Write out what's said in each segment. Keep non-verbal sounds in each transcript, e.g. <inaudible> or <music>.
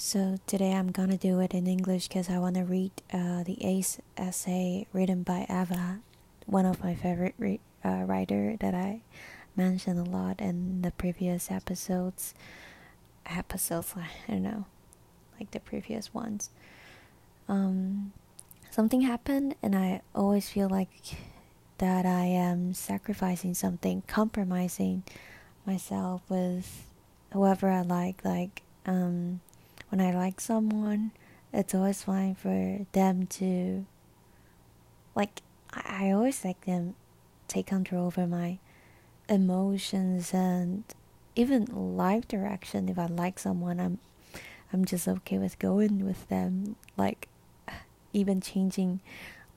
So today I'm gonna do it in English because I want to read uh, the Ace essay written by Ava, one of my favorite uh, writer that I mentioned a lot in the previous episodes. Episodes, <laughs> I don't know, like the previous ones. Um, something happened, and I always feel like that I am sacrificing something, compromising myself with whoever I like, like um when I like someone, it's always fine for them to like I, I always like them take control over my emotions and even life direction if I like someone I'm I'm just okay with going with them like even changing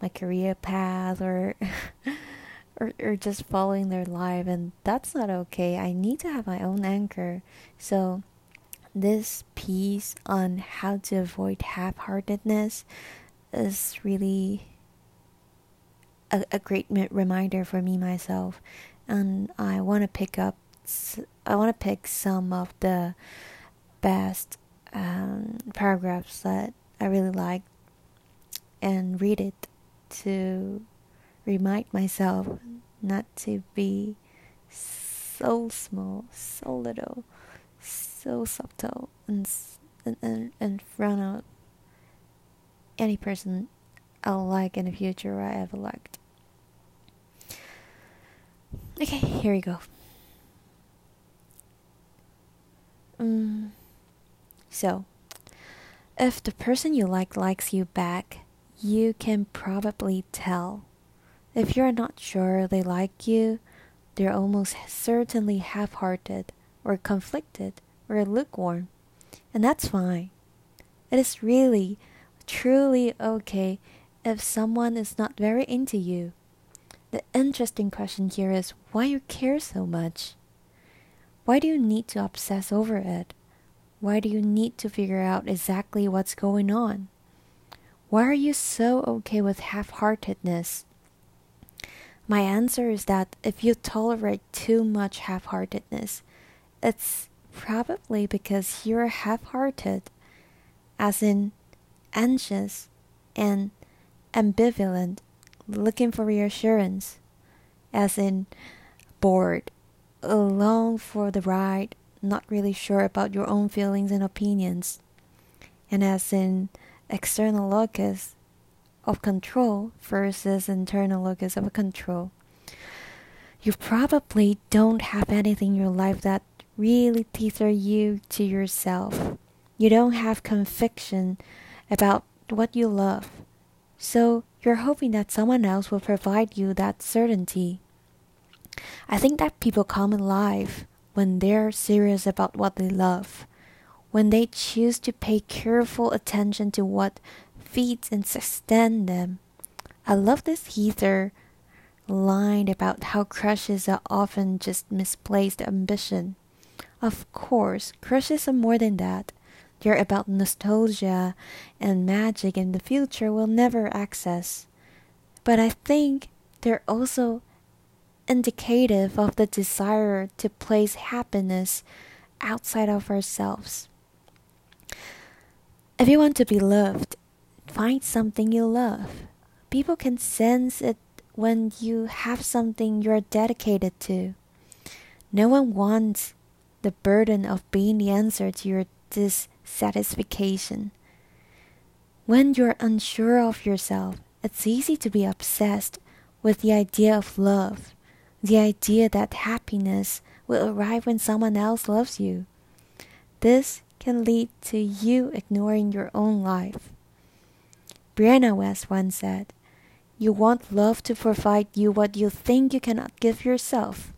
my career path or <laughs> or, or just following their life and that's not okay. I need to have my own anchor. So this piece on how to avoid half heartedness is really a, a great reminder for me myself. And I want to pick up, I want to pick some of the best um, paragraphs that I really like and read it to remind myself not to be so small, so little so subtle and and in front of any person I'll like in the future I ever liked. Okay, here we go. Um, so, if the person you like likes you back, you can probably tell. If you're not sure they like you, they're almost certainly half hearted or conflicted or lukewarm, and that's fine. It is really, truly okay if someone is not very into you. The interesting question here is why you care so much? Why do you need to obsess over it? Why do you need to figure out exactly what's going on? Why are you so okay with half heartedness? My answer is that if you tolerate too much half heartedness, it's Probably because you're half hearted, as in anxious and ambivalent, looking for reassurance, as in bored, along for the ride, not really sure about your own feelings and opinions, and as in external locus of control versus internal locus of control. You probably don't have anything in your life that really tether you to yourself. You don't have conviction about what you love. So you're hoping that someone else will provide you that certainty. I think that people come alive when they're serious about what they love, when they choose to pay careful attention to what feeds and sustains them. I love this Heather line about how crushes are often just misplaced ambition. Of course, crushes are more than that. They're about nostalgia and magic in the future we'll never access. But I think they're also indicative of the desire to place happiness outside of ourselves. If you want to be loved, find something you love. People can sense it when you have something you're dedicated to. No one wants the burden of being the answer to your dissatisfaction. When you're unsure of yourself, it's easy to be obsessed with the idea of love, the idea that happiness will arrive when someone else loves you. This can lead to you ignoring your own life. Brianna Wiest once said, You want love to provide you what you think you cannot give yourself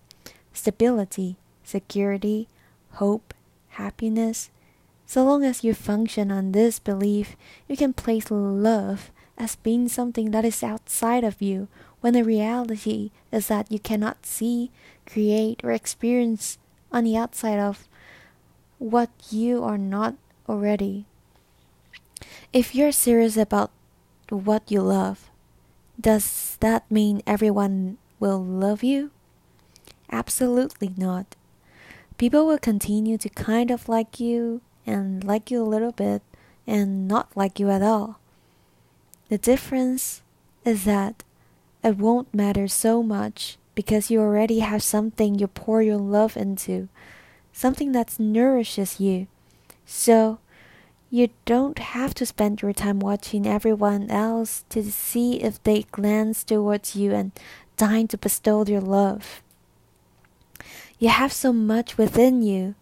stability, security, hope, happiness. So long as you function on this belief, you can place love as being something that is outside of you, when the reality is that you cannot see, create, or experience on the outside of what you are not already. If you're serious about what you love, does that mean everyone will love you? Absolutely not. People will continue to kind of like you and like you a little bit and not like you at all. The difference is that it won't matter so much because you already have something you pour your love into, something that nourishes you. So, you don't have to spend your time watching everyone else to see if they glance towards you and deign to bestow their love. You have so much within you.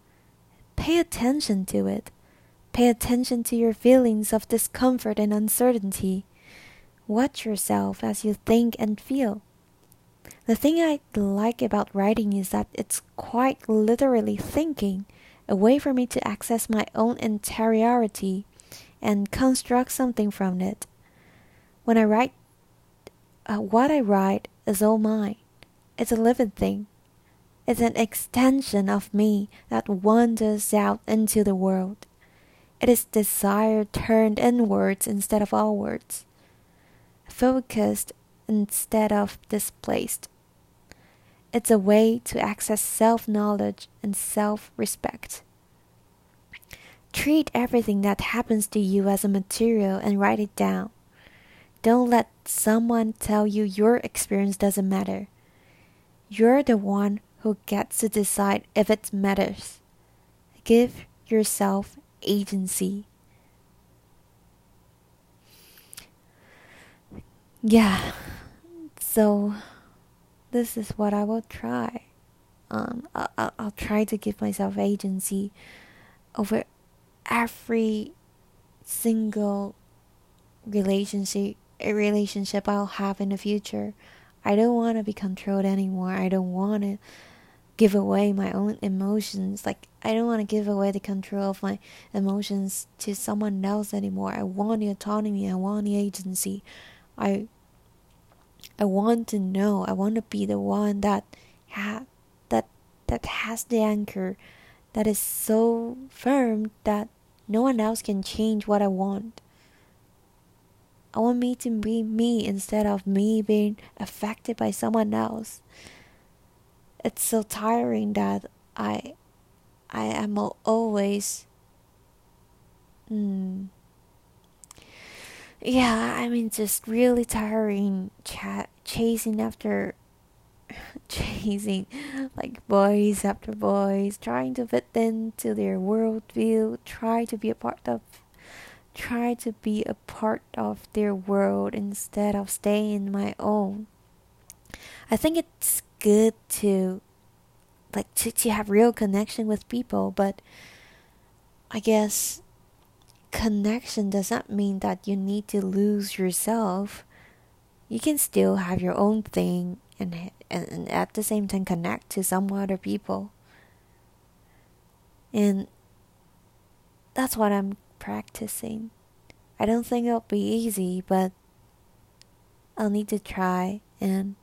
Pay attention to it. Pay attention to your feelings of discomfort and uncertainty. Watch yourself as you think and feel. The thing I like about writing is that it's quite literally thinking, a way for me to access my own interiority and construct something from it. When I write, uh, what I write is all mine. It's a living thing. It's an extension of me that wanders out into the world. It is desire turned inwards instead of outwards, focused instead of displaced. It's a way to access self knowledge and self respect. Treat everything that happens to you as a material and write it down. Don't let someone tell you your experience doesn't matter. You're the one who gets to decide if it matters. Give yourself agency. Yeah, so this is what I will try. Um, I'll, I'll try to give myself agency over every single relationship relationship I'll have in the future. I don't want to be controlled anymore. I don't want to give away my own emotions. Like, I don't want to give away the control of my emotions to someone else anymore. I want the autonomy. I want the agency. I I want to know. I want to be the one that ha- that that has the anchor that is so firm that no one else can change what I want. I want me to be me instead of me being affected by someone else it's so tiring that I I am always mm, yeah, I mean just really tiring ch- chasing after <laughs> chasing like boys after boys, trying to fit into their worldview, try to be a part of try to be a part of their world instead of staying in my own. I think it's good to like to, to have real connection with people but i guess connection does not mean that you need to lose yourself. You can still have your own thing and, and, and at the same time connect to some other people. And that's what i'm practicing. I don't think it'll be easy but i'll need to try and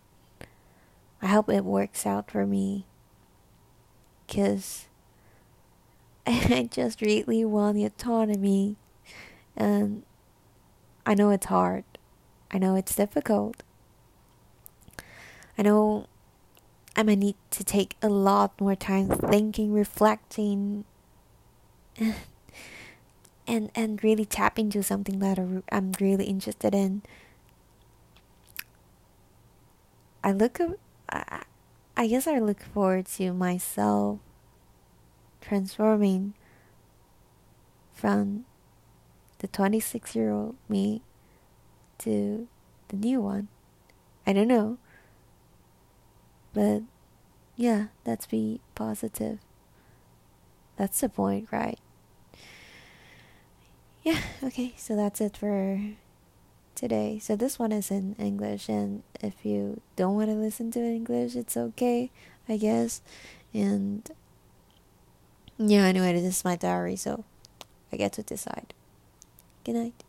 I hope it works out for me. Because <laughs> I just really want the autonomy. And I know it's hard. I know it's difficult. I know I might need to take a lot more time thinking, reflecting, <laughs> and and really tap into something that I'm really interested in. I look I, I guess I look forward to myself transforming from the 26 year old me to the new one. I don't know. But yeah, let's be positive. That's the point, right? Yeah, okay, so that's it for today. So this one is in English, and if you don't want to listen to English, it's okay, I guess. And yeah, anyway, this is my diary, so I get to decide. Good night.